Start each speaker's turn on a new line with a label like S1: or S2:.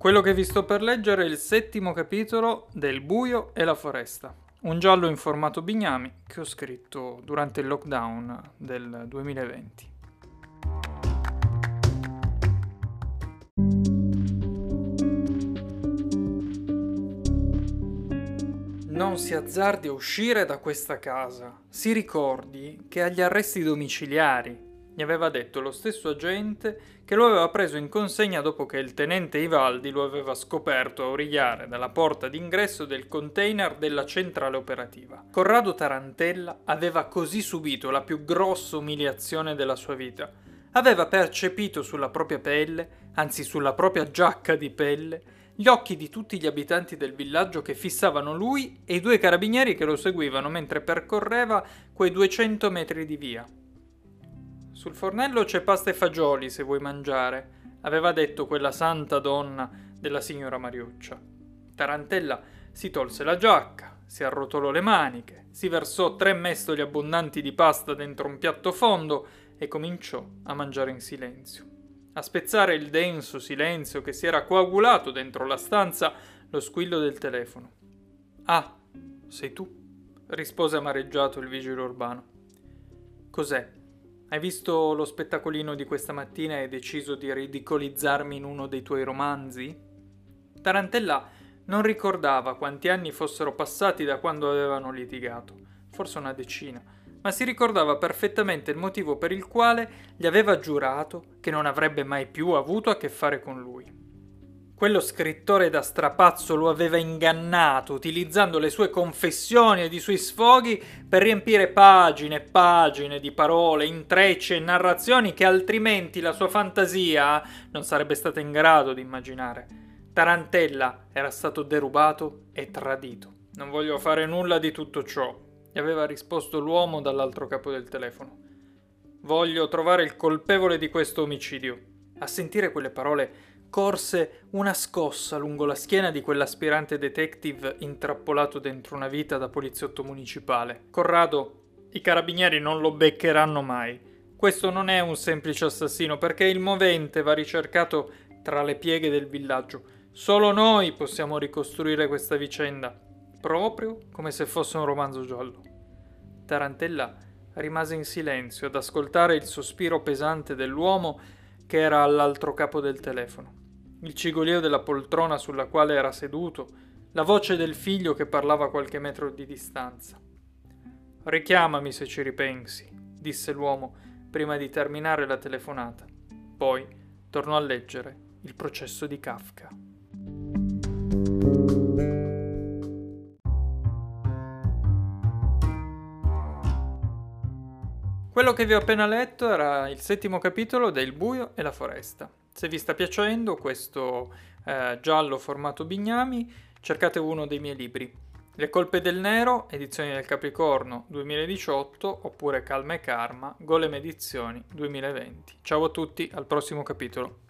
S1: Quello che vi sto per leggere è il settimo capitolo del Buio e la foresta, un giallo in formato bignami che ho scritto durante il lockdown del 2020. Non si azzardi a uscire da questa casa. Si ricordi che agli arresti domiciliari gli aveva detto lo stesso agente che lo aveva preso in consegna dopo che il tenente Ivaldi lo aveva scoperto a origliare dalla porta d'ingresso del container della centrale operativa. Corrado Tarantella aveva così subito la più grossa umiliazione della sua vita. Aveva percepito sulla propria pelle, anzi sulla propria giacca di pelle, gli occhi di tutti gli abitanti del villaggio che fissavano lui e i due carabinieri che lo seguivano mentre percorreva quei 200 metri di via. Sul fornello c'è pasta e fagioli se vuoi mangiare, aveva detto quella santa donna della signora Mariuccia. Tarantella si tolse la giacca, si arrotolò le maniche, si versò tre mestoli abbondanti di pasta dentro un piatto fondo e cominciò a mangiare in silenzio. A spezzare il denso silenzio che si era coagulato dentro la stanza lo squillo del telefono. Ah, sei tu? rispose amareggiato il vigile urbano. Cos'è? Hai visto lo spettacolino di questa mattina e hai deciso di ridicolizzarmi in uno dei tuoi romanzi? Tarantella non ricordava quanti anni fossero passati da quando avevano litigato, forse una decina, ma si ricordava perfettamente il motivo per il quale gli aveva giurato che non avrebbe mai più avuto a che fare con lui. Quello scrittore da strapazzo lo aveva ingannato utilizzando le sue confessioni ed i suoi sfoghi per riempire pagine e pagine di parole, intrecci e narrazioni che altrimenti la sua fantasia non sarebbe stata in grado di immaginare. Tarantella era stato derubato e tradito. Non voglio fare nulla di tutto ciò, gli aveva risposto l'uomo dall'altro capo del telefono. Voglio trovare il colpevole di questo omicidio. A sentire quelle parole corse una scossa lungo la schiena di quell'aspirante detective intrappolato dentro una vita da poliziotto municipale. Corrado, i carabinieri non lo beccheranno mai. Questo non è un semplice assassino perché il movente va ricercato tra le pieghe del villaggio. Solo noi possiamo ricostruire questa vicenda, proprio come se fosse un romanzo giallo. Tarantella rimase in silenzio ad ascoltare il sospiro pesante dell'uomo che era all'altro capo del telefono il cigolio della poltrona sulla quale era seduto, la voce del figlio che parlava qualche metro di distanza. Richiamami se ci ripensi, disse l'uomo prima di terminare la telefonata. Poi tornò a leggere il processo di Kafka. Quello che vi ho appena letto era il settimo capitolo del Buio e la foresta. Se vi sta piacendo questo eh, giallo formato bignami, cercate uno dei miei libri. Le colpe del nero, edizioni del Capricorno 2018, oppure Calma e Karma, Golem Edizioni 2020. Ciao a tutti, al prossimo capitolo.